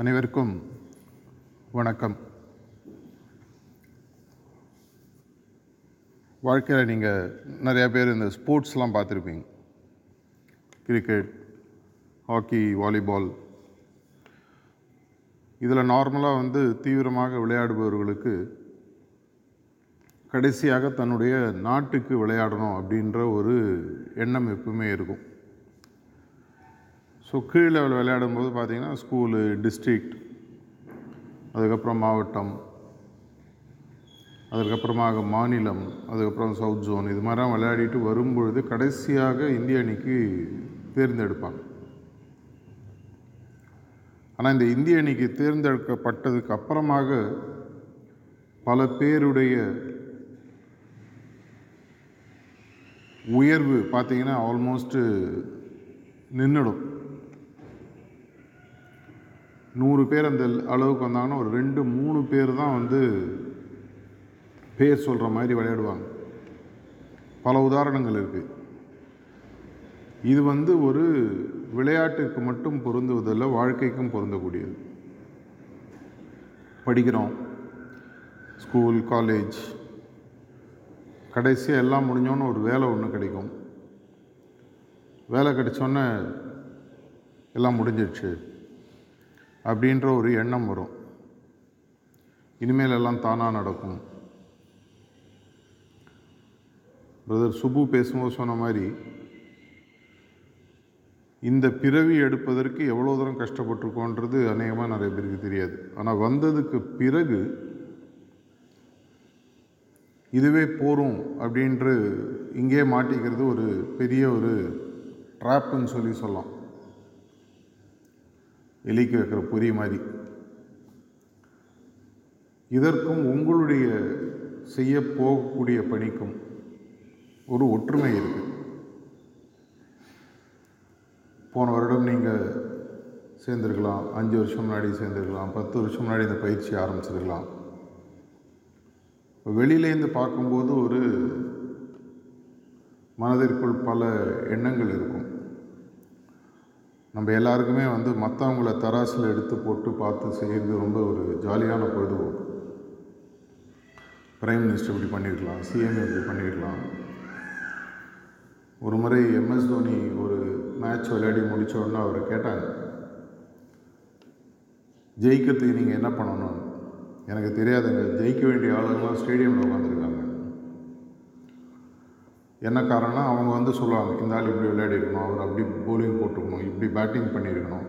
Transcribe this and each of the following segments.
அனைவருக்கும் வணக்கம். வாழ்க்கையில் நீங்கள் நிறையா பேர் இந்த ஸ்போர்ட்ஸ்லாம் பார்த்துருப்பீங்க. கிரிக்கெட் ஹாக்கி வாலிபால் இதில் நார்மலாக வந்து தீவிரமாக விளையாடுபவர்களுக்கு கடைசியாக தன்னுடைய நாட்டுக்கு விளையாடணும் அப்படின்ற ஒரு எண்ணம் எப்பவுமே இருக்கும். ஸோ கீழ் லெவல் விளையாடும்போது பார்த்தீங்கன்னா ஸ்கூலு டிஸ்ட்ரிக்ட் அதுக்கப்புறம் மாவட்டம் அதுக்கப்புறமாக மாநிலம் அதுக்கப்புறம் சவுத் ஜோன் இது மாதிரிலாம் விளையாடிட்டு வரும்பொழுது கடைசியாக இந்திய அணிக்கு தேர்ந்தெடுப்பாங்க. ஆனால் இந்த இந்திய அணிக்கு தேர்ந்தெடுக்கப்பட்டதுக்கு அப்புறமாக பல பேருடைய உயர்வு பார்த்தீங்கன்னா ஆல்மோஸ்ட்டு நின்றுடும் நூறு பேர் அந்த அளவுக்கு வந்தாங்கன்னா ஒரு ரெண்டு மூணு பேர் தான் வந்து பேர் சொல்கிற மாதிரி விளையாடுவாங்க. பல உதாரணங்கள் இருக்குது இது வந்து ஒரு விளையாட்டுக்கு மட்டும் பொருந்துவதில்லை வாழ்க்கைக்கும் பொருந்தக்கூடியது. படிக்கிறோம். School college. கடைசியாக எல்லாம் முடிஞ்சோன்னு ஒரு வேலை ஒன்று கிடைக்கும். வேலை கிடைச்சோன்னே எல்லாம் முடிஞ்சிடுச்சு அப்படின்ற ஒரு எண்ணம் வரும். இனிமேல் எல்லாம் தானாக நடக்கும். பிரதர் சுபு பேசும்போது சொன்ன மாதிரி இந்த பிறவி எடுப்பதற்கு எவ்வளோ தூரம் கஷ்டப்பட்டிருக்கோன்றது அநேகமாக நிறைய பேருக்கு தெரியாது. ஆனால் வந்ததுக்கு பிறகு இதுவே போகும் அப்படின்று இங்கே மாட்டிக்கிறது ஒரு பெரிய ஒரு ட்ராப்புன்னு சொல்லி சொல்லலாம். எலிக்கு வைக்கிற பொறி மாதிரி. இதற்கும் உங்களுடைய செய்ய போகக்கூடிய பணிக்கும் ஒரு ஒற்றுமை இருக்குது போன வருடம் நீங்கள் சேர்ந்துருக்கலாம் அஞ்சு வருஷம் முன்னாடி சேர்ந்துருக்கலாம் பத்து வருஷம் முன்னாடி இந்த பயிற்சி ஆரம்பிச்சிருக்கலாம். வெளியிலேருந்து பார்க்கும்போது ஒரு மனதிற்குள் பல எண்ணங்கள் இருக்கும். நம்ம எல்லாருக்குமே வந்து மற்றவங்கள தராசில் எடுத்து போட்டு பார்த்து செய்கிறது ரொம்ப ஒரு ஜாலியான பொழுதுபோக்கு. பிரைம் மினிஸ்டர் இப்படி பண்ணியிருக்கலாம் சிஎம் இப்படி பண்ணியிருக்கலாம் ஒரு முறை எம்எஸ் தோனி ஒரு மேட்ச் விளையாடி முடித்த உடனே அவரை கேட்டாங்க ஜெயிக்கிறதுக்கு நீங்கள் என்ன பண்ணணும்? எனக்கு தெரியாதுங்க ஜெயிக்க வேண்டிய ஆளுங்களாம் ஸ்டேடியமில் உட்காந்துருக்கு என்ன காரணம் அவங்க வந்து சொல்லுவாங்க இந்த ஆள் இப்படி விளையாடிருக்கணும் அவர் அப்படி போலிங் போட்டிருக்கணும் இப்படி பேட்டிங் பண்ணியிருக்கணும்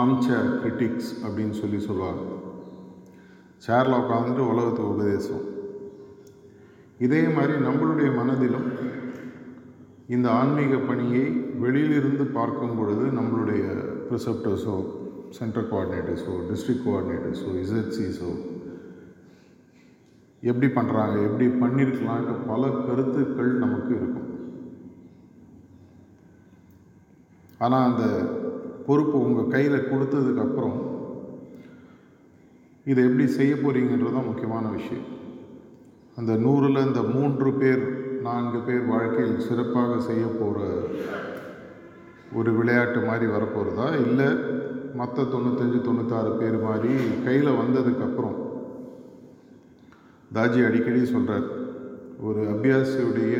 ஆம்சேர் கிரிட்டிக்ஸ் அப்படின்னு சொல்லி சொல்லுவாங்க. சேரில் உட்காந்துட்டு உலகத்துக்கு உபதேசம். இதே மாதிரி நம்மளுடைய மனதிலும் இந்த ஆன்மீக பணியை வெளியிலிருந்து பார்க்கும் பொழுது நம்மளுடைய ப்ரிசப்டர்ஸோ சென்ட்ரல் கோஆர்டினேட்டர்ஸோ டிஸ்ட்ரிக்ட் கோஆர்டினேட்டர்ஸோ இசட்சிஸோ எப்படி பண்ணுறாங்க எப்படி பண்ணியிருக்கலான்ட்டு பல கருத்துக்கள் நமக்கு இருக்கும். ஆனால் அந்த பொறுப்பு உங்கள் கையில் கொடுத்ததுக்கப்புறம் இதை எப்படி செய்ய போகிறீங்கன்றது தான் முக்கியமான விஷயம். அந்த நூறில் இந்த மூன்று பேர் நான்கு பேர் வாழ்க்கையில் சிறப்பாக செய்ய போகிற ஒரு விளையாட்டு மாதிரி வரப்போகிறதா இல்லை மற்ற தொண்ணூத்தஞ்சு தொண்ணூத்தாறு பேர் மாதிரி கையில் வந்ததுக்கப்புறம் தாஜி அடிக்கடி சொல்கிறார் ஒரு அபியாசியுடைய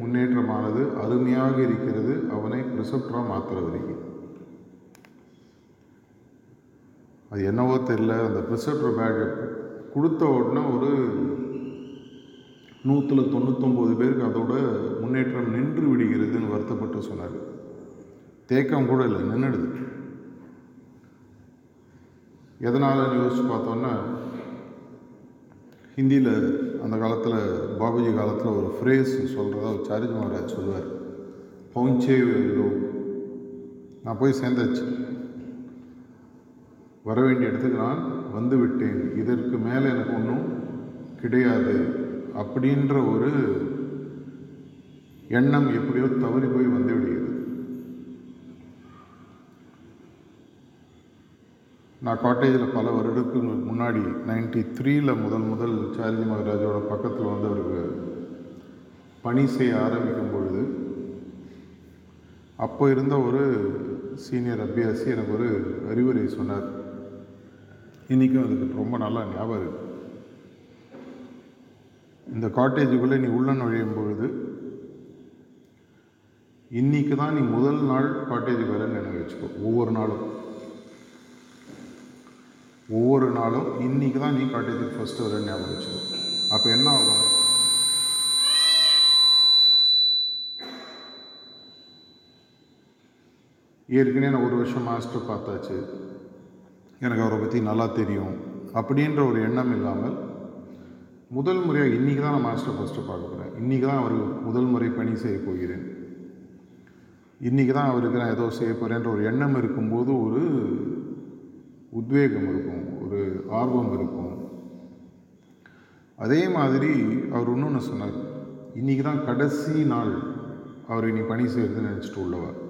முன்னேற்றமானது அருமையாக இருக்கிறது அவனை ப்ரிசப்டராக மாற்றுற வரைக்கும் அது என்னவோ தெரில அந்த ப்ரிசப்டர் பேக்கை கொடுத்த உடனே ஒரு நூற்றில் தொண்ணூத்தொம்பது பேருக்கு அதோட முன்னேற்றம் நின்று விடுகிறதுன்னு வருத்தப்பட்டு சொன்னார். தேக்கம் கூட இல்லை நின்றுடுது. எதனாலன்னு யோசிச்சு பார்த்தோன்னா ஹிந்தியில் அந்த காலத்தில் பாபுஜி காலத்தில் ஒரு ஃப்ரேஸ் சொல்கிறதா ஒரு சாரிஜ் மகாராஜ் சொல்லுவார். பவுஞ்சே நான் போய் சேர்ந்தாச்சு. வர வேண்டிய இடத்துக்கு நான் வந்து விட்டேன். இதற்கு மேலே எனக்கு ஒன்றும் கிடையாது. அப்படின்ற ஒரு எண்ணம் எப்படியோ தவறி போய் வந்து விடுகிறது. நான் காட்டேஜில் பல வருடத்துக்கு முன்னாடி நைன்டி த்ரீயில் முதல் முதல் சாரிஜி மகராஜோட பக்கத்தில் வந்து அவருக்கு பணி செய்ய ஆரம்பிக்கும் பொழுது அப்போ இருந்த ஒரு சீனியர் அபியாசி எனக்கு ஒரு அறிவுரை சொன்னார். இன்றைக்கும் அதுக்கு ரொம்ப நல்லா ஞாபகம் இருக்கு. இந்த காட்டேஜுக்குள்ளே நீ உள்ள நுழையும் பொழுது இன்னைக்கு தான் நீ முதல் நாள் காட்டேஜுக்கு வரேன்னு நினைவு வச்சுக்கோ. ஒவ்வொரு நாளும். ஒவ்வொரு நாளும் இன்றைக்கி தான் நீ காட்டேஜுக்கு ஃபஸ்ட்டு வர ஞாபகம் வச்சுக்கோ. அப்போ என்ன ஆகும்? ஏற்கனவே நான் ஒரு வருஷம் மாஸ்டர் பார்த்தாச்சு. எனக்கு அவரை பற்றி நல்லா தெரியும் அப்படின்ற ஒரு எண்ணம் இல்லாமல் முதல் முறையாக இன்றைக்கி தான் நான் மாஸ்டர் ஃபஸ்ட்டு பார்க்க போகிறேன் இன்றைக்கி தான் அவர் முதல் முறை பணி செய்ய போகிறேன். இன்றைக்கி தான் அவருக்கு நான் ஏதோ செய்ய போகிறேன்ற ஒரு எண்ணம் இருக்கும்போது ஒரு உத்வேகம் இருக்கும் ஒரு ஆர்வம் இருக்கும். அதே மாதிரி அவர் இன்னொன்று சொன்னார் இன்றைக்கி தான் கடைசி நாள் அவர் இனி பணி செய்கிறதுன்னு நினச்சிட்டு உள்ளவர்.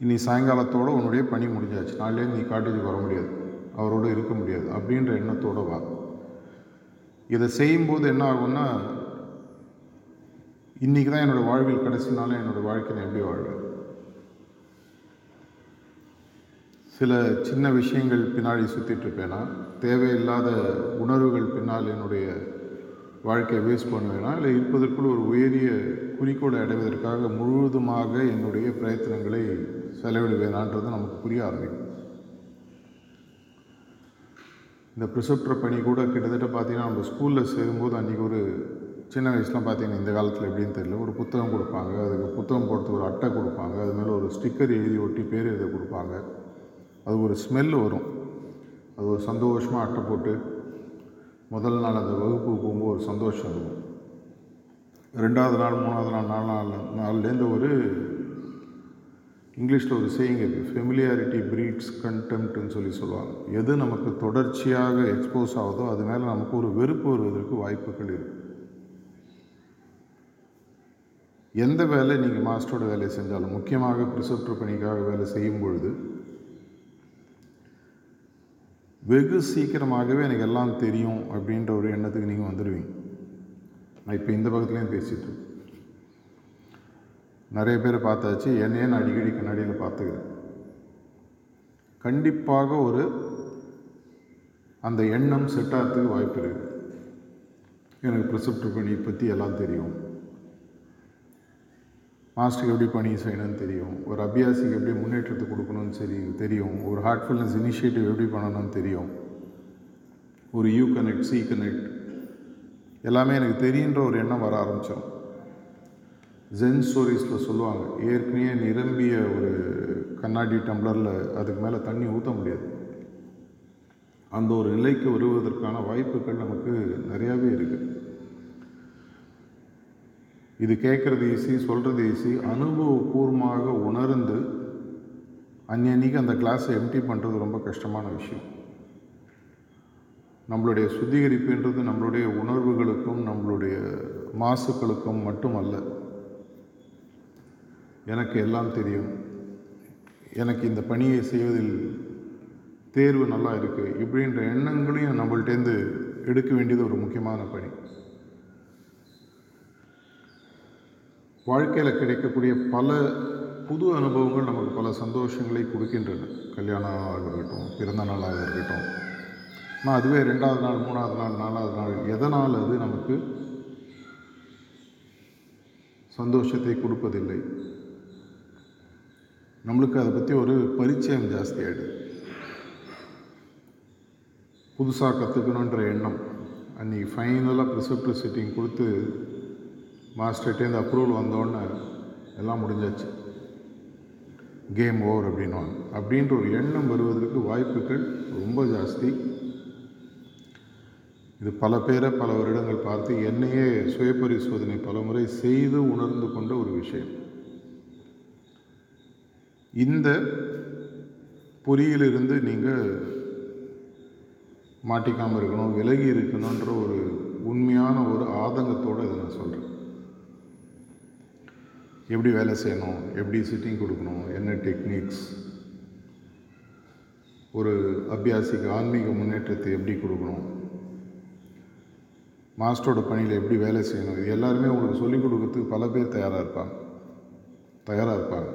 இனி சாயங்காலத்தோடு உன்னுடைய பணி முடிஞ்சாச்சு. நாளிலேருந்து நீ காட்டேஜுக்கு வர முடியாது. அவரோட இருக்க முடியாது. அப்படின்ற எண்ணத்தோடு வா. இதை செய்யும்போது என்ன ஆகும்னா இன்றைக்கி தான் என்னோடய வாழ்வில் கடைசி நாளும் என்னோடய வாழ்க்கை நான் எப்படி வாழ்வேன்? சில சின்ன விஷயங்கள் பின்னாடி சுற்றிட்டுருப்பேனா தேவையில்லாத உணர்வுகள் பின்னால் என்னுடைய வாழ்க்கையை வேஸ்ட் பண்ணுவேனா? இல்லை இருப்பதற்குள் ஒரு உயரிய குறிக்கோளை அடைவதற்காக முழுவதுமாக என்னுடைய பிரயத்தனங்களை செலவிடுவேனான்றது நமக்கு புரிய ஆரம்பிக்கும். இந்த ப்ரிசப்டர் பணி கூட கிட்டத்தட்ட பார்த்தீங்கன்னா நம்ம ஸ்கூலில் சேரும்போது அன்றைக்கி ஒரு சின்ன வயசுலாம் பார்த்தீங்கன்னா இந்த காலத்தில் எப்படின்னு தெரியல. ஒரு புத்தகம் கொடுப்பாங்க. அதுக்கு புத்தகம் போடுறதுக்கு ஒரு அட்டை கொடுப்பாங்க. அது மேலே ஒரு ஸ்டிக்கர் எழுதி ஒட்டி பேர் எழுத கொடுப்பாங்க. அது ஒரு ஸ்மெல் வரும். அது ஒரு சந்தோஷமாக அட்டை போட்டு முதல் நாள் அந்த வகுப்புக்கு போகும்போது ஒரு சந்தோஷம் இருக்கும். ரெண்டாவது நாள் மூணாவது நாள் நாலு நாள் நாள்லேருந்து ஒரு இங்கிலீஷில் ஒரு சேயிங் இருக்குது ஃபெமிலியாரிட்டி பிரீட்ஸ் கண்டெம்ட்னு சொல்லி சொல்லுவாங்க. எது நமக்கு தொடர்ச்சியாக எக்ஸ்போஸ் ஆகுதோ அது மேலே நமக்கு ஒரு வெறுப்பு வருவதற்கு வாய்ப்புகள் இருக்குது எந்த வேலை நீங்கள் மாஸ்டரோட வேலையை செஞ்சாலும் முக்கியமாக ப்ரிசப்டர் பணிக்காக வேலை செய்யும் பொழுது வெகு சீக்கிரமாகவே எனக்கு எல்லாம் தெரியும் அப்படின்ற ஒரு எண்ணத்துக்கு நீங்கள் வந்துடுவீங்க. நான் இப்போ இந்த பக்கத்துலேயும் பேசிகிட்டு இருக்கேன். நிறைய பேரை பார்த்தாச்சு என்னையே நான் அடிக்கடி கண்ணாடியில் பார்த்துக்கிறேன். கண்டிப்பாக ஒரு அந்த எண்ணம் செட் ஆகிறதுக்கு வாய்ப்பு இருக்குது எனக்கு ப்ரிசப்டர் பண்ணி பற்றி எல்லாம் தெரியும். மாஸ்டருக்கு எப்படி பணி செய்யணும்னு தெரியும் ஒரு அபியாசிக்கு எப்படி முன்னேற்றத்தை கொடுக்கணும்னு சரி தெரியும் ஒரு ஹார்ட்ஃபுல்னஸ் இனிஷியேட்டிவ் எப்படி பண்ணணும்னு தெரியும் ஒரு யூ கனெக்ட் சி கனெக்ட் எல்லாமே எனக்கு தெரியுன்ற ஒரு எண்ணம் வர ஆரம்பித்தோம் ஜென் ஸ்டோரிஸில் சொல்லுவாங்க ஏற்கனவே நிரம்பிய ஒரு கண்ணாடி டம்ளரில் அதுக்கு மேலே தண்ணி ஊற்ற முடியாது. அந்த ஒரு நிலைக்கு வருவதற்கான வாய்ப்புகள் நமக்கு நிறையாவே இருக்குது இது கேட்குறது ஈஸி சொல்கிறது ஈஸி அனுபவபூர்வமாக உணர்ந்து அன்னன்னைக்கு அந்த கிளாஸை எம்டி பண்ணுறது ரொம்ப கஷ்டமான விஷயம். நம்மளுடைய சுத்திகரிப்புன்றது நம்மளுடைய உணர்வுகளுக்கும் நம்மளுடைய மாசுக்களுக்கும் மட்டுமல்ல. எனக்கு எல்லாம் தெரியும். எனக்கு இந்த பணியை செய்வதில் தேர்வு நல்லா இருக்குது இப்படின்ற எண்ணங்களையும் நம்மள்டேருந்து எடுக்க வேண்டியது ஒரு முக்கியமான பணி. வாழ்க்கையில் கிடைக்கக்கூடிய பல புது அனுபவங்கள் நமக்கு பல சந்தோஷங்களை கொடுக்கின்றன. கல்யாணம் இருக்கட்டும் பிறந்த நாளாக இருக்கட்டும். ஆனால் அதுவே ரெண்டாவது நாள் மூணாவது நாள் நாலாவது நாள் எதனால் அது நமக்கு சந்தோஷத்தை கொடுப்பதில்லை? நம்மளுக்கு அதை பற்றி ஒரு பரிச்சயம் ஜாஸ்தி புதுசாக கற்றுக்கணுன்ற எண்ணம். அன்றைக்கி ஃபைனலாக ப்ரிசப்டிவ் சிட்டிங் கொடுத்து மாஸ்டர்கிட்டேருந்து அப்ரூவல் வந்தோடனே எல்லாம் முடிஞ்சாச்சு. கேம் ஓவர் அப்படின்வாங்க அப்படின்ற ஒரு எண்ணம் வருவதற்கு வாய்ப்புகள் ரொம்ப ஜாஸ்தி. இது பல பேரை பல வருடங்கள் பார்த்து என்னையே சுய பரிசோதனை பல முறை செய்து உணர்ந்து கொண்ட ஒரு விஷயம். இந்த பொறியிலிருந்து நீங்கள் மாட்டிக்காமல் இருக்கணும் விலகி இருக்கணுன்ற ஒரு உண்மையான ஒரு ஆதங்கத்தோடு இதை நான் சொல்கிறேன் எப்படி வேலை செய்யணும் எப்படி சிட்டிங் கொடுக்கணும் என்ன டெக்னிக்ஸ் ஒரு அபியாசிக்கு ஆன்மீக முன்னேற்றத்தை எப்படி கொடுக்கணும்? மாஸ்டரோட பணியில் எப்படி வேலை செய்யணும்? இது எல்லாருமே உங்களுக்கு சொல்லிக் கொடுக்கறதுக்கு பல பேர் தயாராக இருப்பாங்க. தயாராக இருப்பாங்க.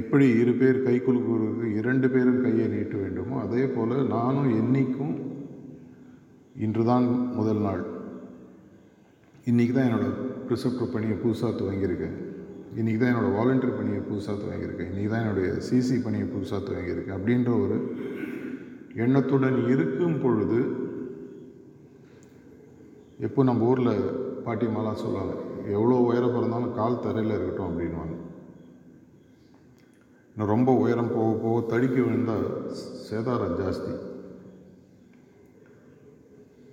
எப்படி இரு பேர் கை குலுக்குவதற்கு இரண்டு பேரும் கையை நீட்ட வேண்டுமோ அதே போல் நானும் என்னைக்கும் இன்று தான் முதல் நாள். இன்றைக்கி தான் என்னோடய ப்ரிசப்டர் பணியை புதுசாக துவங்கியிருக்கேன். இன்றைக்கி தான் என்னோடய வாலண்டியர் பணியை புதுசாக துவங்கியிருக்கேன். இன்றைக்கி தான் என்னுடைய சிசி பணியை புதுசாக துவங்கியிருக்கேன். அப்படின்ற ஒரு எண்ணத்துடன் இருக்கும் பொழுது எப்போ நம்ம ஊரில் பாட்டி மாலா சொல்லுவாங்க எவ்வளோ உயரம் பிறந்தாலும் கால் தரையில் இருக்கட்டும் அப்படின்வாங்க இன்னும் ரொம்ப உயரம் போக போக தடுக்கி விழுந்தால் சேதாரம் ஜாஸ்தி.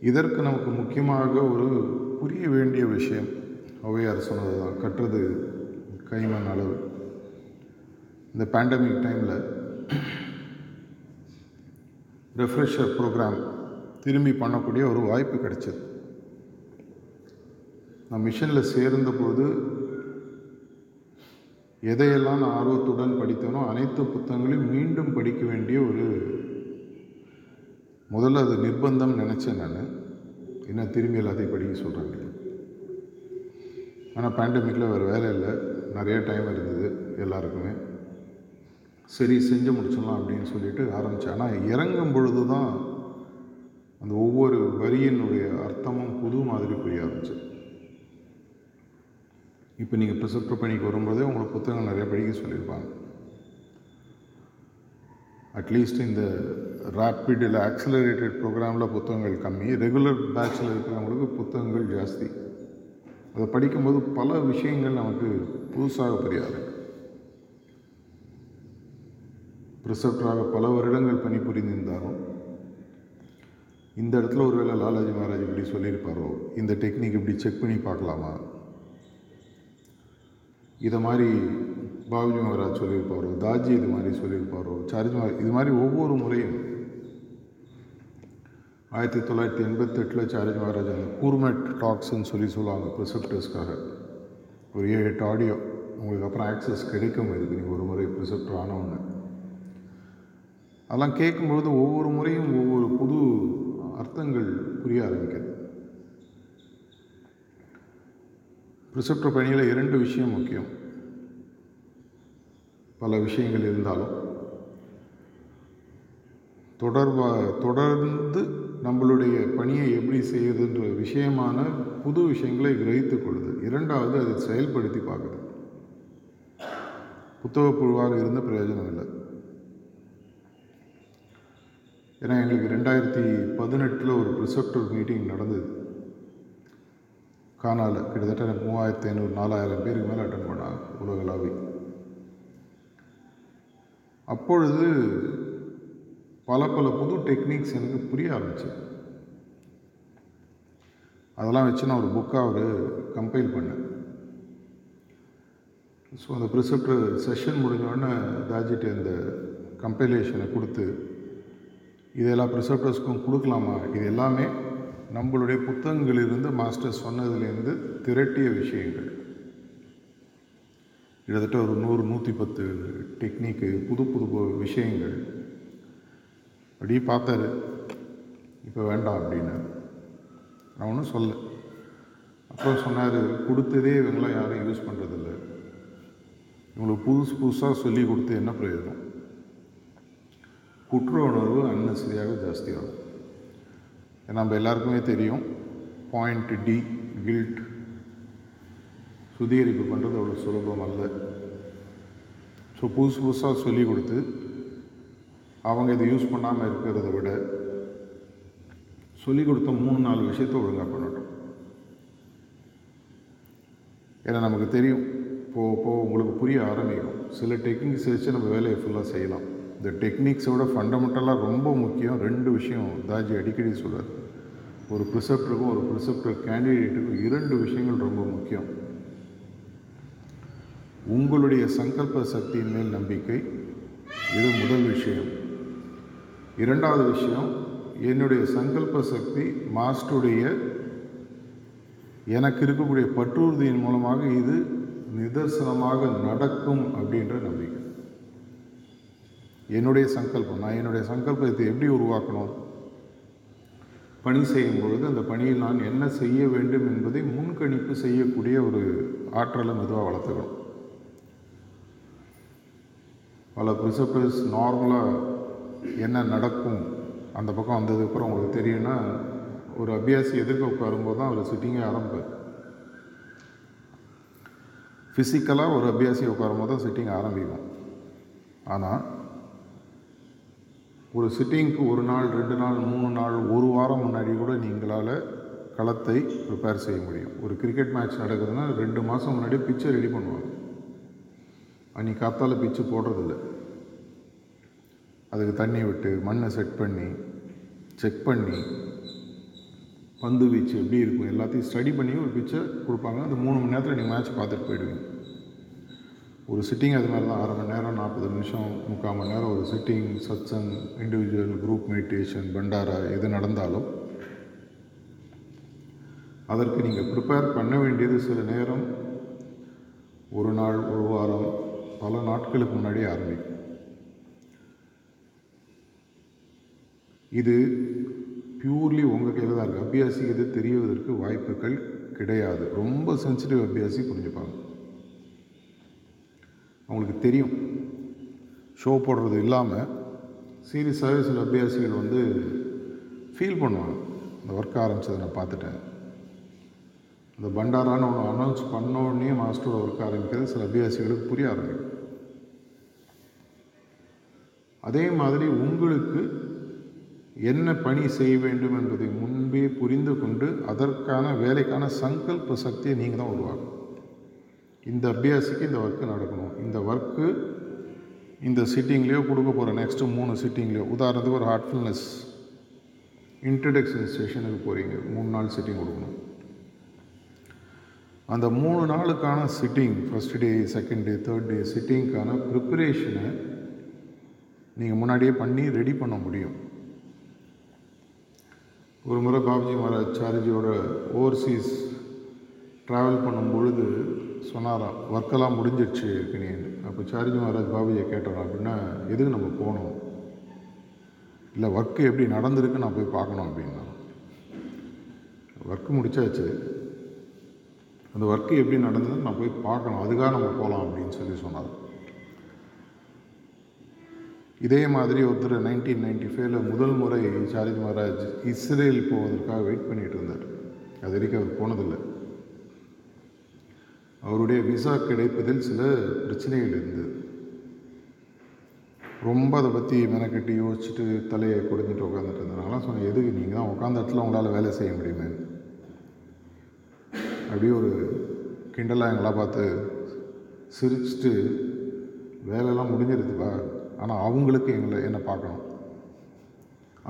இதற்கு நமக்கு முக்கியமாக ஒரு புரிய வேண்டிய விஷயம். ஔவையார் சொன்னது தான் கற்றது கைமண் அளவு. இந்த பேண்டமிக் டைமில் ரெஃப்ரெஷர் ப்ரோக்ராம் திரும்பி பண்ணக்கூடிய ஒரு வாய்ப்பு கிடைச்சது. நான் மிஷனில் சேர்ந்தபோது எதையெல்லாம் நான் ஆர்வத்துடன் படித்தேனோ அனைத்து புத்தகங்களையும் மீண்டும் படிக்க வேண்டிய ஒரு முதல்ல அது நிர்பந்தம் நினச்சேன் நான். என்ன திரும்பி எல்லாத்தையும் படிக்க சொல்கிறாங்க ஆனால் பேண்டமிக்கில் வேறு வேலை இல்லை. நிறைய டைம் இருந்தது எல்லாருக்குமே. சரி செஞ்சு முடிச்சிடலாம் அப்படின்னு சொல்லிட்டு ஆரம்பித்தேன் ஆனால் இறங்கும் பொழுது தான் அந்த ஒவ்வொரு வரியினுடைய அர்த்தமும் புது மாதிரி புரிய ஆரம்பிச்சு. இப்போ நீங்கள் ப்ரிசப்ட் பணிக்கு வரும்போதே உங்களுக்கு புத்தகம் நிறைய படிக்க சொல்லியிருப்பாங்க. அட்லீஸ்ட் இந்த ரேப்பிட் இல்லை ஆக்சலரேட்டட் ப்ரோக்ராமில் புத்தகங்கள் கம்மி ரெகுலர் பேட்சில் இருக்கிறவங்களுக்கு புத்தகங்கள் ஜாஸ்தி அதை படிக்கும்போது பல விஷயங்கள் நமக்கு புதுசாக புரியாது ப்ரிசப்டராக பல வருடங்கள் பணிபுரிந்திருந்தாலும் இந்த இடத்துல ஒருவேளை லாலாஜி மகாராஜ் இப்படி சொல்லியிருப்பாரோ இந்த டெக்னிக் இப்படி செக் பண்ணி பார்க்கலாமா இதை மாதிரி பாபுஜி மகாராஜ் சொல்லியிருப்பாரோ தாஜி இது மாதிரி சொல்லியிருப்பாரோ சார்ஜ் இது மாதிரி ஒவ்வொரு முறையும் ஆயிரத்தி தொள்ளாயிரத்தி எண்பத்தெட்டில் சார்ஜ் மகாராஜ் அந்த கூர்மெட் டாக்ஸ்ன்னு சொல்லி சொல்லுவாங்க ப்ரிசெப்டர்ஸ்க்காக ஒரு ஏழு எட்டு ஆடியோ உங்களுக்கு அப்புறம் ஆக்சஸ் கிடைக்கும் இதுக்கு நீங்கள் ஒரு முறை ப்ரிசெப்டர் ஆனவங்க அதெல்லாம் கேட்கும்பொழுது ஒவ்வொரு முறையும் ஒவ்வொரு புது அர்த்தங்கள் புரிய ஆரம்பிக்கிறது ப்ரிசெப்டர் பணியில் இரண்டு விஷயம் முக்கியம். பல விஷயங்கள் இருந்தாலும் தொடர்பா தொடர்ந்து நம்மளுடைய பணியை எப்படி செய்யுதுன்ற விஷயமான புது விஷயங்களை கிரகித்து கொள்ளுது. இரண்டாவது அதை செயல்படுத்தி பார்க்குது புத்தக குழுவாக இருந்த பிரயோஜனம் இல்லை. ஏன்னா எங்களுக்கு ரெண்டாயிரத்தி பதினெட்டில் ஒரு ப்ரிசெப்டர் மீட்டிங் நடந்தது. காணால கிட்டத்தட்ட மூவாயிரத்தி ஐநூறு நாலாயிரம் பேருக்கு மேலே அட்டன் பண்ணாங்க உலகளாவே அப்பொழுது பல பல புது டெக்னிக்ஸ் எனக்கு புரிய ஆரம்பிச்சு அதெல்லாம் வச்சு நான் ஒரு புக்காக ஒரு கம்பைல் பண்ணேன். ஸோ அந்த ப்ரிசெப்டர் செஷன் முடிஞ்சோடனே தாஜிட்டு அந்த கம்பைலேஷனை கொடுத்து இதெல்லாம் ப்ரிசெப்டர்ஸ்க்கும் கொடுக்கலாமா? இது எல்லாமே நம்மளுடைய புத்தகங்களிலிருந்து மாஸ்டர் சொன்னதுலேருந்து திரட்டிய விஷயங்கள். கிட்டத்தட்ட ஒரு நூறு நூற்றி பத்து டெக்னிக்கு புது புது விஷயங்கள். அப்படியே பார்த்தாரு. இப்போ வேண்டாம் அப்படின்னு நான் ஒன்றும் சொல்ல. அப்புறம் சொன்னார் கொடுத்ததே இவங்களாம் யாரும் யூஸ் பண்ணுறதில்ல இவங்களுக்கு புதுசு புதுசாக சொல்லி கொடுத்து என்ன பிரயோஜனம்? குற்ற உணர்வு அன்னசரியாக ஜாஸ்தியாகும் ஏன்னா நம்ம எல்லாருக்குமே தெரியும் பாயிண்ட் டி கில்ட் சுத்திகரிப்பு பண்ணுறது அவ்வளோ சுலபம் அல்ல. ஸோ புதுசு புதுசாக சொல்லி கொடுத்து அவங்க இதை யூஸ் பண்ணாமல் இருக்கிறத விட சொல்லி கொடுத்த மூணு நாலு விஷயத்தை ஒழுங்காக பண்ணட்டும். ஏன்னா நமக்கு தெரியும் போக போக உங்களுக்கு புரிய ஆரம்பிக்கும். சில டெக்னிக்ஸ் வச்சு நம்ம வேலையை ஃபுல்லாக செய்யலாம். இந்த டெக்னிக்ஸோட ஃபண்டமெண்டலாக ரொம்ப முக்கியம் ரெண்டு விஷயம். தாஜி அடிக்கடி சொல்றார். ஒரு ப்ரிசெப்டருக்கும் ஒரு ப்ரிசெப்டர் கேண்டிடேட்டுக்கும் இரண்டு விஷயங்கள் ரொம்ப முக்கியம். உங்களுடைய சங்கல்ப சக்தியின் மேல் நம்பிக்கை இது முதல் விஷயம். இரண்டாவது விஷயம் என்னுடைய சங்கல்ப சக்தி மாஸ்டருடைய எனக்கு இருக்கக்கூடிய பற்றுறுதியின் மூலமாக இது நிதர்சனமாக நடக்கும் அப்படின்ற நம்பிக்கை. என்னுடைய சங்கல்பம் நான் என்னுடைய சங்கல்பத்தை எப்படி உருவாக்கணும்? பணி செய்யும் பொழுது அந்த பணியில் நான் என்ன செய்ய வேண்டும் என்பதை முன்கணிப்பு செய்யக்கூடிய ஒரு ஆற்றலை மெதுவாக வளர்த்துக்கணும். பல ப்ரிசப்டர்ஸ் நார்மலாக என்ன நடக்கும் அந்த பக்கம் வந்ததுக்கப்புறம் உங்களுக்கு தெரியும்னா ஒரு அபியாசி எதிர்க்க உட்காரும்போது தான் அவர் சிட்டிங்கே ஆரம்பிப்பார். ஃபிசிக்கலாக ஒரு அபியாசி உட்காரும்போது தான் சிட்டிங் ஆரம்பிக்கும். ஆனால் ஒரு சிட்டிங்க்கு ஒரு நாள் ரெண்டு நாள் மூணு நாள் ஒரு வாரம் முன்னாடி கூட நீங்களால் களத்தை ப்ரிப்பேர் செய்ய முடியும். ஒரு கிரிக்கெட் மேட்ச் நடக்குதுன்னா ரெண்டு மாதம் முன்னாடி பிச்சை ரெடி பண்ணுவாங்க. அன்றைக்கி காத்தால பிச்சு போடுறதில்ல. அதுக்கு தண்ணி விட்டு மண்ணை செட் பண்ணி செக் பண்ணி பந்து வீச்சு எப்படி இருக்கும் எல்லாத்தையும் ஸ்டடி பண்ணி ஒரு பிச்சை கொடுப்பாங்க. அந்த மூணு மணி நேரத்தில் நீங்கள் மேட்ச் பார்த்துட்டு போயிடுவீங்க. ஒரு சிட்டிங் அது மாதிரி தான் அரை மணி நேரம் நாற்பது நிமிஷம் முக்கால் மணி நேரம் ஒரு sitting satsang individual group meditation bhandara எது நடந்தாலும் அதற்கு நீங்கள் ப்ரிப்பேர் பண்ண வேண்டியது சில நேரம் ஒரு நாள் ஒரு வாரம் பல நாட்களுக்கு முன்னாடியே ஆரம்பிக்கும். இது பியூர்லி உங்கள் கையில் தான் இருக்குது அபியாசிக்கு இது தெரியவதற்கு வாய்ப்புகள் கிடையாது. ரொம்ப சென்சிட்டிவ் அபியாசி புரிஞ்சுப்பாங்க. அவங்களுக்கு தெரியும். ஷோ போடுறது இல்லாமல் சீரியஸாகவே சில அபியாசிகள் வந்து ஃபீல் பண்ணுவாங்க. இந்த ஒர்க் ஆரம்பித்ததை நான் பார்த்துட்டேன். இந்த பண்டாரான்னு ஒன்று அனௌன்ஸ் பண்ண உடனே மாஸ்டரோட ஒர்க் ஆரம்பிக்கிறது சில அபியாசிகளுக்கு புரிய ஆரம்பிக்கும். அதே மாதிரி உங்களுக்கு என்ன பணி செய்ய வேண்டும் என்பதை முன்பே புரிந்து கொண்டு அதற்கான வேலைக்கான சங்கல்ப சக்தியை நீங்கள் தான் உருவாக்கணும். இந்த அபியாசிக்கு இந்த ஒர்க்கு நடக்கணும். இந்த ஒர்க்கு இந்த சிட்டிங்லேயோ கொடுக்க போகிற நெக்ஸ்ட்டு மூணு சிட்டிங்லேயோ உதாரணத்துக்கு ஒரு ஹார்ட்ஃபுல்னஸ் இன்ட்ரடக்ஷன் செஷனுக்கு போகிறீங்க மூணு நாள் சிட்டிங் கொடுக்கணும். அந்த மூணு நாளுக்கான sitting first day second day third day சிட்டிங்க்கான ப்ரிப்பரேஷனை நீங்கள் முன்னாடியே பண்ணி ரெடி பண்ண முடியும். ஒரு முறை பாபுஜி மகாராஜ் சாரிஜியோட ஓவர்சீஸ் ட்ராவல் பண்ணும் பொழுது சொன்னாராம் ஒர்க்கெல்லாம் முடிஞ்சிடுச்சு இருக்குனேன்னு அப்போ சாரிஜி மகாராஜ் பாபுஜியை கேட்டாராம் அப்படின்னா எதுக்கு நம்ம போகணும்? இல்லை ஒர்க்கு எப்படி நடந்திருக்கு நான் போய் பார்க்கணும் அப்படின்னா ஒர்க்கு முடிச்சாச்சு. அந்த ஒர்க்கு எப்படி நடந்ததுன்னு நான் போய் பார்க்கணும். அதுக்காக நம்ம போகலாம் அப்படின்னு சொல்லி சொன்னார் இதே மாதிரி ஒருத்தர் நைன்டீன் நைன்டி ஃபைவ்ல முதல் முறை சாரித் மகாராஜ் இஸ்ரேல் போவதற்காக வெயிட் பண்ணிட்டு இருந்தார். அது வரைக்கும் அவர் போனதில்லை. அவருடைய விசா கிடைப்பதில் சில பிரச்சனைகள் இருந்தது. ரொம்ப அதை பற்றி மெனக்கட்டி யோசிச்சுட்டு தலையை குடிஞ்சிட்டு உட்காந்துட்டு இருந்தார். அதெல்லாம் சொன்னேன் எதுக்கு? நீங்கள் தான் உட்காந்த இடத்துல உங்களால் வேலை செய்ய முடியுமே? அப்படியே ஒரு கிண்டலாக எங்களாம் பார்த்து சிரிச்சுட்டு வேலையெல்லாம் முடிஞ்சிருதுப்பா ஆனால் அவங்களுக்கு எங்களை என்னை பார்க்கணும்.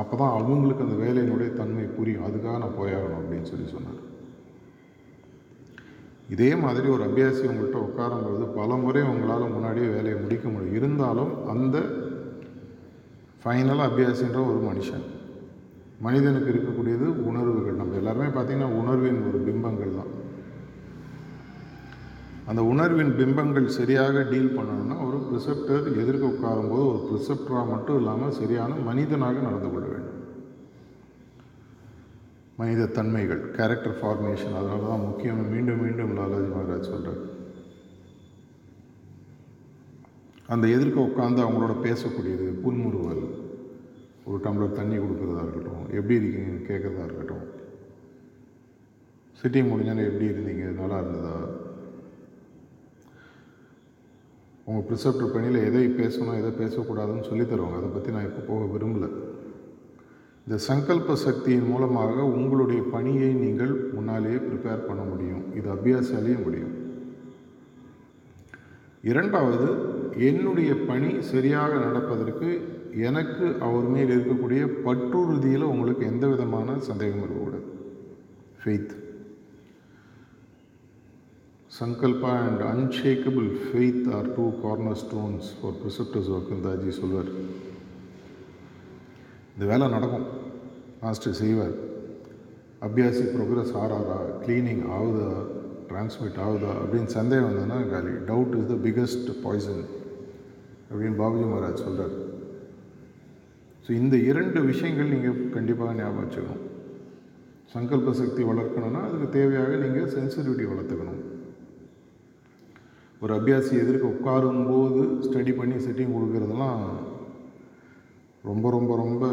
அப்போ தான் அவங்களுக்கு அந்த வேலையினுடைய தன்மை புரியும். அதுக்காக நான் போயாகணும் அப்படின்னு சொல்லி சொன்னார் இதே மாதிரி ஒரு அபியாசி உங்கள்கிட்ட உட்காரும்போது பல முறை உங்களால் முன்னாடியே வேலையை முடிக்க முடியும். இருந்தாலும் அந்த ஃபைனலாக அபியாசின்ற ஒரு மனுஷன் மனிதனுக்கு இருக்கக்கூடியது உணர்வுகள். நம்ம எல்லாருமே பார்த்திங்கன்னா உணர்வின் ஒரு பிம்பங்கள் தான் அந்த உணர்வின் பிம்பங்கள் சரியாக டீல் பண்ணணும்னா ஒரு ப்ரிசெப்டர் எதிர்க்க உட்காரும்போது ஒரு ப்ரிசெப்டராக மட்டும் இல்லாமல் சரியான மனிதனாக நடந்து கொள்ள வேண்டும். மனித தன்மைகள் கேரக்டர் ஃபார்மேஷன் அதனால தான் முக்கியம் மீண்டும் மீண்டும் லாலாஜி மகாராஜ் சொல்கிறார் அந்த எதிர்க்க உட்காந்து அவங்களோட பேசக்கூடியது புன்முறுவல். ஒரு டம்ளர் தண்ணி கொடுக்குறதா இருக்கட்டும் எப்படி இருக்கீங்கன்னு கேட்குறதா இருக்கட்டும். சிட்டிங் முடிஞ்சானே எப்படி இருந்தீங்க? நல்லா இருந்ததா? உங்கள் ப்ரிசப்டர் பணியில் எதை பேசணும் எதை பேசக்கூடாதுன்னு சொல்லித் தருவாங்க அதை பற்றி நான் இப்போ போக விரும்பலை. இந்த சங்கல்ப சக்தியின் மூலமாக உங்களுடைய பணியை நீங்கள் முன்னாலேயே ப்ரிப்பேர் பண்ண முடியும். இது அபியாசாலேயும் முடியும். இரண்டாவது என்னுடைய பணி சரியாக நடப்பதற்கு எனக்கு அவர் மேல் இருக்கக்கூடிய பற்றுறுதியில் உங்களுக்கு எந்த விதமான சந்தேகம் இருக்கக்கூடாது. Faith sankalpa and unshakeable faith are two cornerstones for preceptors ஒர்க்குன்னு தாஜி சொல்வார். இந்த வேலை நடக்கும். மாஸ்டர் செய்வார். அபியாசி ப்ரோக்ரஸ் ஆறாரா க்ளீனிங் ஆகுதா? டிரான்ஸ்மிட் ஆகுதா? அப்படின்னு சந்தேகம் வந்ததுன்னா காலி doubt is the biggest poison அப்படின்னு பாபுஜி மகாராஜ் சொல்கிறார் ஸோ இந்த இரண்டு விஷயங்கள் நீங்கள் கண்டிப்பாக ஞாபகம் வச்சுக்கணும். சங்கல்ப சக்தி வளர்க்கணும்னா அதுக்கு தேவையாக நீங்கள் சென்சிட்டிவிட்டி வளர்த்துக்கணும். ஒரு அபியாசி எதிர்க்க உட்காரும்போது ஸ்டடி பண்ணி செட்டிங் கொடுக்கறதெல்லாம் ரொம்ப ரொம்ப ரொம்ப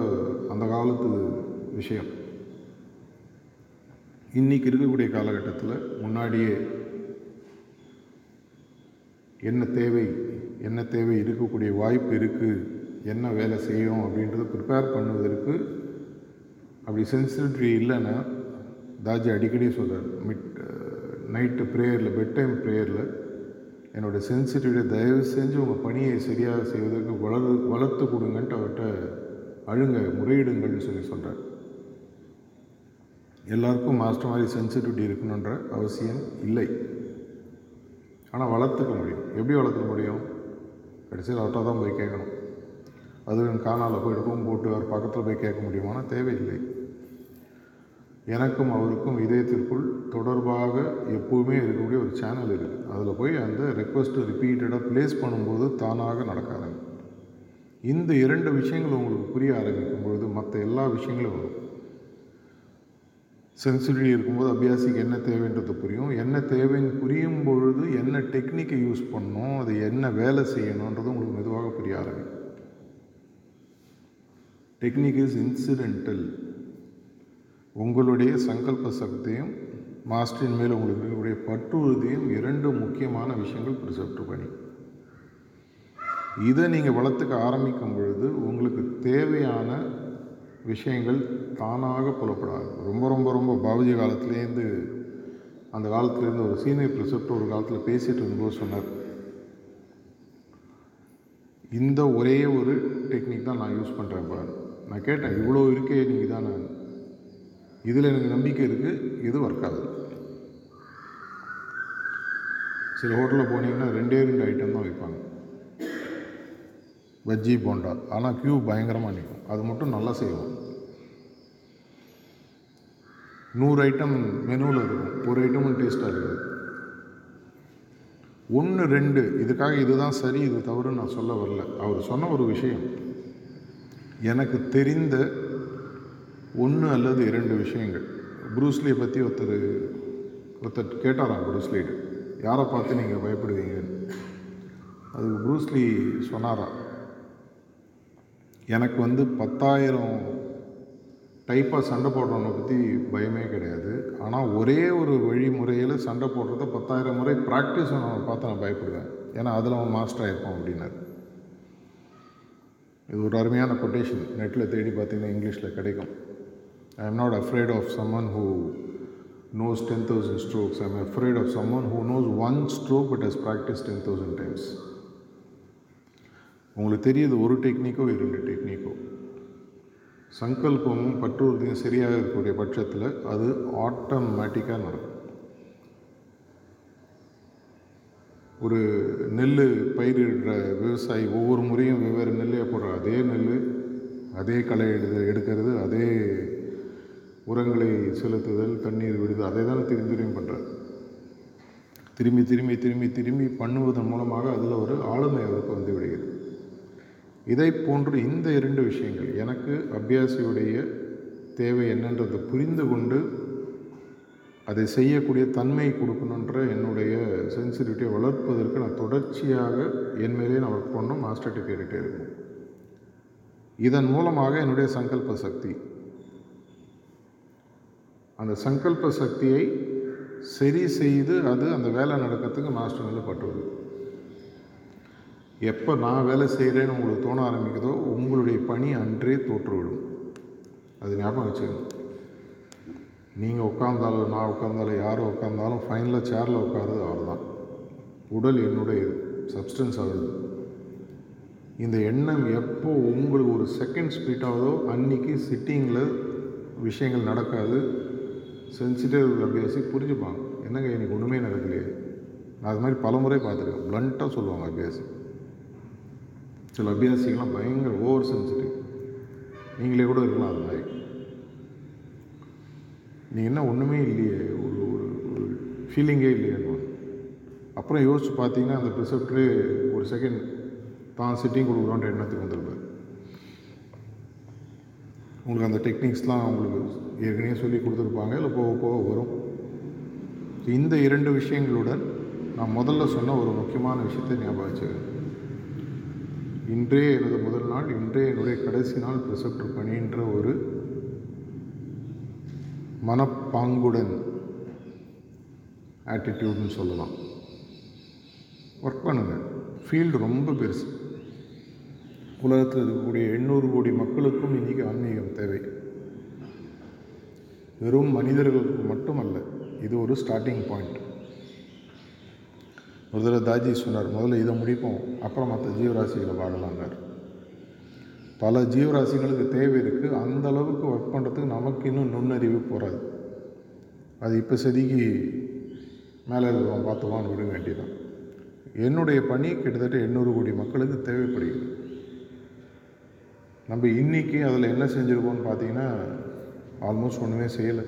அந்த காலத்து விஷயம். இன்றைக்கி இருக்கக்கூடிய காலகட்டத்தில் முன்னாடியே என்ன தேவை என்ன தேவை இருக்கக்கூடிய வாய்ப்பு இருக்குது என்ன வேலை செய்யும் அப்படின்றத ப்ரிப்பேர் பண்ணுவதற்கு அப்படி சென்சிட்டிவிட்டி இல்லைன்னா தாஜி அடிக்கடி சொல்கிறார் மிட் நைட்டு ப்ரேயரில் பெட் டைம் ப்ரேயரில் என்னோடய சென்சிட்டிவிட்டியை தயவு செஞ்சு உங்கள் பணியை சரியாக செய்வதற்கு வளர் வளர்த்து கொடுங்கன்ட்டு அவர்கிட்ட அழுங்க முறையிடுங்கள்னு சொல்லி சொல்கிறார் எல்லாருக்கும் மாஸ்டர் மாதிரி சென்சிட்டிவிட்டி இருக்கணுன்ற அவசியம் இல்லை. ஆனால் வளர்த்துக்க முடியும். எப்படி வளர்த்துக்க முடியும்? கடைசியில் அவர்கிட்ட தான் போய் கேட்கணும். அது காணால் போய் ரூம் போட்டு அவர் பக்கத்தில் போய் கேட்க முடியுமானா தேவையில்லை. எனக்கும் அவருக்கும் இதயத்திற்குள் தொடர்பாக எப்போவுமே இருக்கக்கூடிய ஒரு சேனல் இருக்குது அதில் போய் அந்த ரெக்வஸ்ட்டு ரிப்பீட்டடாக ப்ளேஸ் பண்ணும்போது தானாக நடக்க ஆரம்பிக்கும். இந்த இரண்டு விஷயங்கள் உங்களுக்கு புரிய ஆரம்பிக்கும் பொழுது மற்ற எல்லா விஷயங்களும் வரும். சென்சிட்டிவ் இருக்கும்போது அபியாசிக்கு என்ன தேவைன்றது புரியும். என்ன தேவைன்னு புரியும் பொழுது என்ன டெக்னிக்கை யூஸ் பண்ணணும் அது என்ன வேலை செய்யணுன்றது உங்களுக்கு மெதுவாக புரிய ஆரம்பிக்கும். டெக்னிக் இஸ் இன்சிடென்டல் உங்களுடைய சங்கல்ப சக்தியும் மாஸ்டரின் மேல் உங்களுடைய இருக்கக்கூடிய பற்று உறுதியும் இரண்டு முக்கியமான விஷயங்கள் ப்ரிசெப்ட் பண்ணி இதை நீங்கள் வளர்த்துக்க ஆரம்பிக்கும் பொழுது உங்களுக்கு தேவையான விஷயங்கள் தானாக புலப்படாது. ரொம்ப ரொம்ப ரொம்ப பாபுஜி காலத்துலேருந்து அந்த காலத்துலேருந்து ஒரு சீனியர் ப்ரிசெப்ட் ஒரு காலத்தில் பேசிகிட்டு இருந்தபோது சொன்னார் இந்த ஒரே ஒரு டெக்னிக் தான் நான் யூஸ் பண்ணுறேன் பாரு. நான் கேட்டேன் இவ்வளோ இருக்கே நீங்கள் தானே இதில் எனக்கு நம்பிக்கை இருக்குது இது ஒர்க் ஆகுது. சில ஹோட்டலில் போனீங்கன்னா ரெண்டே ரெண்டு ஐட்டம் தான் வைப்பாங்க பஜ்ஜி போண்டா. ஆனால் க்யூ பயங்கரமாக நிற்கும். அது மட்டும் நல்லா செய்வோம். நூறு ஐட்டம் மெனுவில் இருக்கும். ஒரு ஐட்டமும் டேஸ்ட்டாக இருக்காது. ஒன்று ரெண்டு இதுக்காக இதுதான் சரி இது தவறுன்னு நான் சொல்ல வரல. அவர் சொன்ன ஒரு விஷயம். எனக்கு தெரிந்த ஒன்று அல்லது இரண்டு விஷயங்கள். ப்ரூஸ்லியை பற்றி ஒருத்தர் ஒருத்தர் கேட்டாராம் ப்ரூஸ்லீடு யாரை பார்த்து நீங்கள் பயப்படுவீங்கன்னு அதுக்கு ப்ரூஸ்லி சொன்னாராம். எனக்கு வந்து பத்தாயிரம் டைப்பாக சண்டை போடுறவனை பற்றி பயமே கிடையாது. ஆனால் ஒரே ஒரு வழிமுறையில் சண்டை போடுறத பத்தாயிரம் முறை ப்ராக்டிஸ் அவனை பார்த்து நான் பயப்படுவேன். ஏன்னா அதில் அவன் மாஸ்டர் ஆகிருப்பான் அப்படின்னாரு. இது ஒரு அருமையான கொட்டேஷன் நெட்டில் தேடி பார்த்தீங்கன்னா இங்கிலீஷில் கிடைக்கும். I am not afraid of someone who knows 10,000 strokes. Afraid afraid of someone who knows one stroke but has practiced 10,000 times. உங்களுக்கு தெரியுது ஒரு டெக்னிக்கோ இரண்டு டெக்னிக்கோ சங்கல்பமும் பற்றுறுதியும் சரியாக இருக்கக்கூடிய பட்சத்தில் அது ஆட்டோமேட்டிக்காக நடக்கும் ஒரு நெல் பயிரிடுற விவசாயி ஒவ்வொரு முறையும் வெவ்வேறு நெல்லையை போடுற அதே நெல் அதே களை எடுத்து எடுக்கிறது அதே உரங்களை செலுத்துதல் தண்ணீர் விடுதல் அதை தான் திரும்பி திரும்பி பண்ணுறார் திரும்பி திரும்பி திரும்பி திரும்பி பண்ணுவதன் மூலமாக அதில் ஒரு ஆளுமை அவருக்கு வந்து விடுகிறது. இதை போன்று இந்த இரண்டு விஷயங்கள் எனக்கு அபியாசியுடைய தேவை என்னன்றதை புரிந்து கொண்டு அதை செய்யக்கூடிய தன்மை கொடுக்கணுன்ற என்னுடைய சென்சிட்டிவிட்டியை வளர்ப்பதற்கு நான் தொடர்ச்சியாக என் மேலே நான் ஒர்க் பண்ணணும் மாஸ்டர்கிட்ட கேட்டுகிட்டே இருக்கும் இதன் மூலமாக என்னுடைய சங்கல்ப சக்தி அந்த சங்கல்ப சக்தியை சரி செய்து அது அந்த வேலை நடக்கிறதுக்கு மாஸ்டர் மேலே பட்டுவது எப்போ நான் வேலை செய்கிறேன்னு உங்களுக்கு தோண ஆரம்பிக்குதோ உங்களுடைய பணி அன்றே தோற்றுவிடும். அது ஞாபகம் வச்சுக்கணும் நீங்கள் உட்காந்தாலும் நான் உட்காந்தாலும் யார் உட்காந்தாலும் ஃபைனலாக சேரில் உட்காருது அவர் தான் உடல் என்னுடைய சப்ஸ்டன்ஸ் ஆகுது இந்த எண்ணம் எப்போ உங்களுக்கு ஒரு செகண்ட் ஸ்பீட் ஆகுதோ அன்றைக்கி சிட்டிங்கில் விஷயங்கள் நடக்காது. சென்சிட்டிவ் அபியாசி புரிஞ்சுப்பாங்க. என்னங்க எனக்கு ஒன்றுமே நடக்கலையே? நான் அது மாதிரி பல முறை பார்த்துருக்கேன் ப்ளண்ட்டாக சொல்லுவாங்க அபியாசி. சில அபியாசிகள்லாம் பயங்கர ஓவர் சென்சிட்டிவ் நீங்களே கூட இருக்கலாம் அது மாதிரி. நீ என்ன ஒன்றுமே இல்லையே? ஒரு ஒரு ஒரு ஃபீலிங்கே இல்லையேன்னு அப்புறம் யோசிச்சு பார்த்தீங்கன்னா அந்த ப்ரிசெப்டரே ஒரு செகண்ட் தான் சிட்டிங் கொடுக்குறோன்ற எண்ணத்துக்கு வந்துருப்பார். உங்களுக்கு அந்த டெக்னிக்ஸ்லாம் உங்களுக்கு ஏற்கனவே சொல்லி கொடுத்துருப்பாங்க. இல்லை போக போக வரும். இந்த இரண்டு விஷயங்களுடன் நான் முதல்ல சொன்ன ஒரு முக்கியமான விஷயத்தை ஞாபகம் வச்சுக்கிறேன் இன்றே எனது முதல் நாள் இன்றே என்னுடைய கடைசி நாள் ப்ரிசெப்டர் பணின்ற ஒரு மனப்பாங்குடன் ஆட்டிடியூட்னு சொல்லலாம். ஒர்க் பண்ணுங்கள் ஃபீல்டு ரொம்ப பெருசு. உலகத்தில் இருக்கக்கூடிய எண்ணூறு கோடி மக்களுக்கும் இன்றைக்கி ஆன்மீகம் தேவை. வெறும் மனிதர்களுக்கு மட்டுமல்ல இது ஒரு ஸ்டார்டிங் பாயிண்ட் ஒரு தடவை தாஜி சொன்னார் முதல்ல இதை முடிப்போம் அப்புறம் மற்ற ஜீவராசிகளை பார்க்கலான்னார் பல ஜீவராசிகளுக்கு தேவை இருக்குது அந்த அளவுக்கு ஒர்க் பண்ணுறதுக்கு நமக்கு இன்னும் நுண்ணறிவு போகாது அது இப்போ செதுக்கி மேலே இருக்கிறவன் பார்த்துவான்னு விட வேண்டியதான் என்னுடைய பணி கிட்டத்தட்ட எண்ணூறு கோடி மக்களுக்கு தேவைப்படுகிறது. நம்ம இன்றைக்கி அதில் என்ன செஞ்சுருக்கோம்னு பார்த்தீங்கன்னா ஆல்மோஸ்ட் ஒன்றுமே செய்யலை.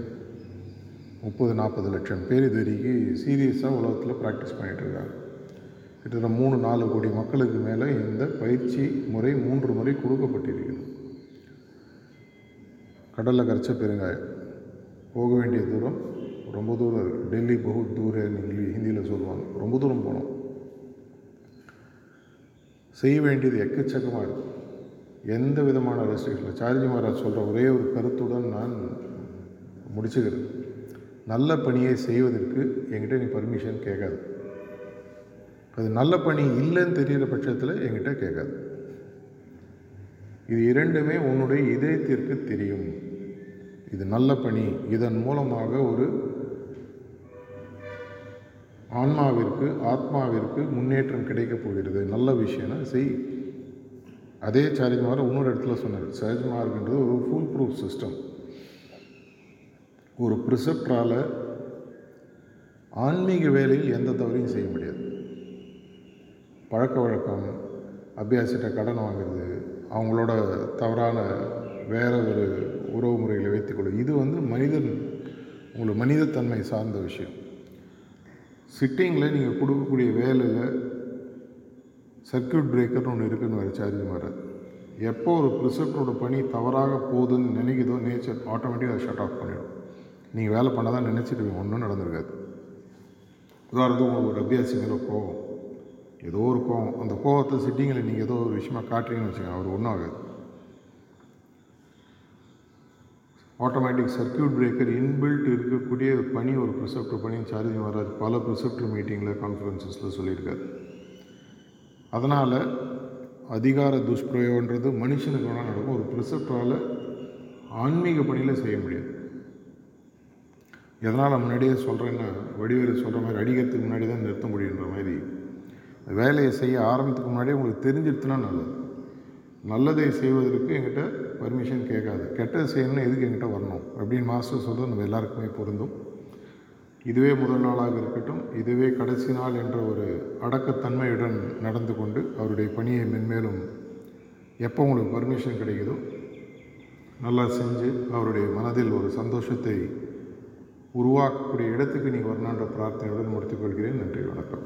முப்பது நாற்பது லட்சம் பேர் இது வரைக்கும் சீரியஸாக உலகத்தில் ப்ராக்டிஸ் பண்ணிகிட்ருக்காங்க கிட்டத்தட்ட மூணு நாலு கோடி மக்களுக்கு மேலே இந்த பயிற்சி முறை மூன்று முறை கொடுக்கப்பட்டிருக்கிறது கடலில் கரைச்ச பெருங்காயம். போக வேண்டிய தூரம் ரொம்ப தூரம் இருக்குது டெல்லி பகுத் தூரன்னு இங்கிலீஷ் ஹிந்தியில் சொல்லுவாங்க. ரொம்ப தூரம் போனோம். செய்ய வேண்டியது எக்கச்சக்கமாக இருக்குது எந்த விதமான ரெஸ்ட்ரிக்ஷன் சார்ஜி மகாராஜ் சொல்கிற ஒரே ஒரு கருத்துடன் நான் முடிச்சுக்கிறேன். நல்ல பணியை செய்வதற்கு என்கிட்ட நீ பர்மிஷன் கேட்காது. அது நல்ல பணி இல்லைன்னு தெரிகிற பட்சத்தில் என்கிட்ட கேட்காது. இது இரண்டுமே உன்னுடைய இதயத்திற்கு தெரியும். இது நல்ல பணி. இதன் மூலமாக ஒரு ஆன்மாவிற்கு ஆத்மாவிற்கு முன்னேற்றம் கிடைக்கப் போகிறது. நல்ல விஷயம்னா செய். அதே சாரிஜ்மார் இன்னொரு இடத்துல சொன்னார் சாரிஜ்மார்க்ன்றது ஒரு ஃபுல் ப்ரூஃப் சிஸ்டம் ஒரு ப்ரிசெப்டரால் ஆன்மீக வேலையில் எந்த தவறையும் செய்ய முடியாது. பழக்க வழக்கம் அபியாசிட்ட கடன் வாங்குறது அவங்களோட தவறான வேற ஒரு உறவு முறைகளை வைத்துக்கொள்ளும் இது வந்து மனிதன் உங்களுக்கு மனிதத்தன்மை சார்ந்த விஷயம். சிட்டிங்கில் நீங்கள் கொடுக்கக்கூடிய வேலையில் சர்க்கியூட் பிரேக்கர்னு ஒன்று இருக்குன்னு வேறு சார்ஜ் மாறாது. எப்போ ஒரு ப்ரிசெப்டரோட பணி தவறாக போகுதுன்னு நினைக்குதோ நேச்சர் ஆட்டோமேட்டிக்காக அதை ஷட் ஆஃப் பண்ணிடும். நீங்கள் வேலை பண்ண தான் நினச்சிட்டு ஒன்றும் நடந்திருக்காது. உதாரணத்துக்கு உங்களுக்கு ஒரு அபியாசி மேலே கோவம். ஏதோ ஒரு கோவம். அந்த கோவத்தை சிட்டிங்கில் நீங்கள் ஏதோ ஒரு விஷயமா காட்டுறீங்கன்னு வச்சுக்கோங்க அவர் ஒன்றும் ஆகாது. ஆட்டோமேட்டிக் சர்க்கியூட் பிரேக்கர் இன்பில்ட் இருக்கக்கூடிய பணி ஒரு ப்ரிசெப்டர் பணி சார்ஜ் வராது பல ப்ரிசெப்டர் மீட்டிங்கில் கான்ஃபரன்சஸில் சொல்லியிருக்காரு. அதனால் அதிகார துஷ்பிரயோகன்றது மனுஷனுக்கு வேணால் நடக்கும். ஒரு ப்ரிசெப்டரால் ஆன்மீக பணியில் செய்ய முடியாது. எதனால் முன்னாடியே சொல்கிறேன்னா வடிவேலு சொல்கிற மாதிரி அடிக்கிறதுக்கு முன்னாடி தான் நிறுத்த முடியுன்ற மாதிரி. வேலையை செய்ய ஆரம்பத்துக்கு முன்னாடியே உங்களுக்கு தெரிஞ்சிருச்சுன்னா நல்லது. நல்லதை செய்வதற்கு என்கிட்ட பர்மிஷன் கேட்காது. கெட்டது செய்யணும்னு எதுக்கு என்கிட்ட வரணும்? அப்படின்னு மாஸ்டர் சொல்கிறது நம்ம எல்லாருக்குமே பொருந்தும். இதுவே முதல் நாளாக இருக்கட்டும் இதுவே கடைசி நாள் என்ற ஒரு அடக்கத்தன்மையுடன் நடந்து கொண்டு அவருடைய பணியை மென்மேலும் எப்போ உங்களுக்கு பர்மிஷன் கிடைக்குதோ நல்லா செஞ்சு அவருடைய மனதில் ஒரு சந்தோஷத்தை உருவாக்கக்கூடிய இடத்துக்கு நீங்கள் வரணுன்ற பிரார்த்தனையுடன் முடித்துக்கொள்கிறேன் நன்றி வணக்கம்.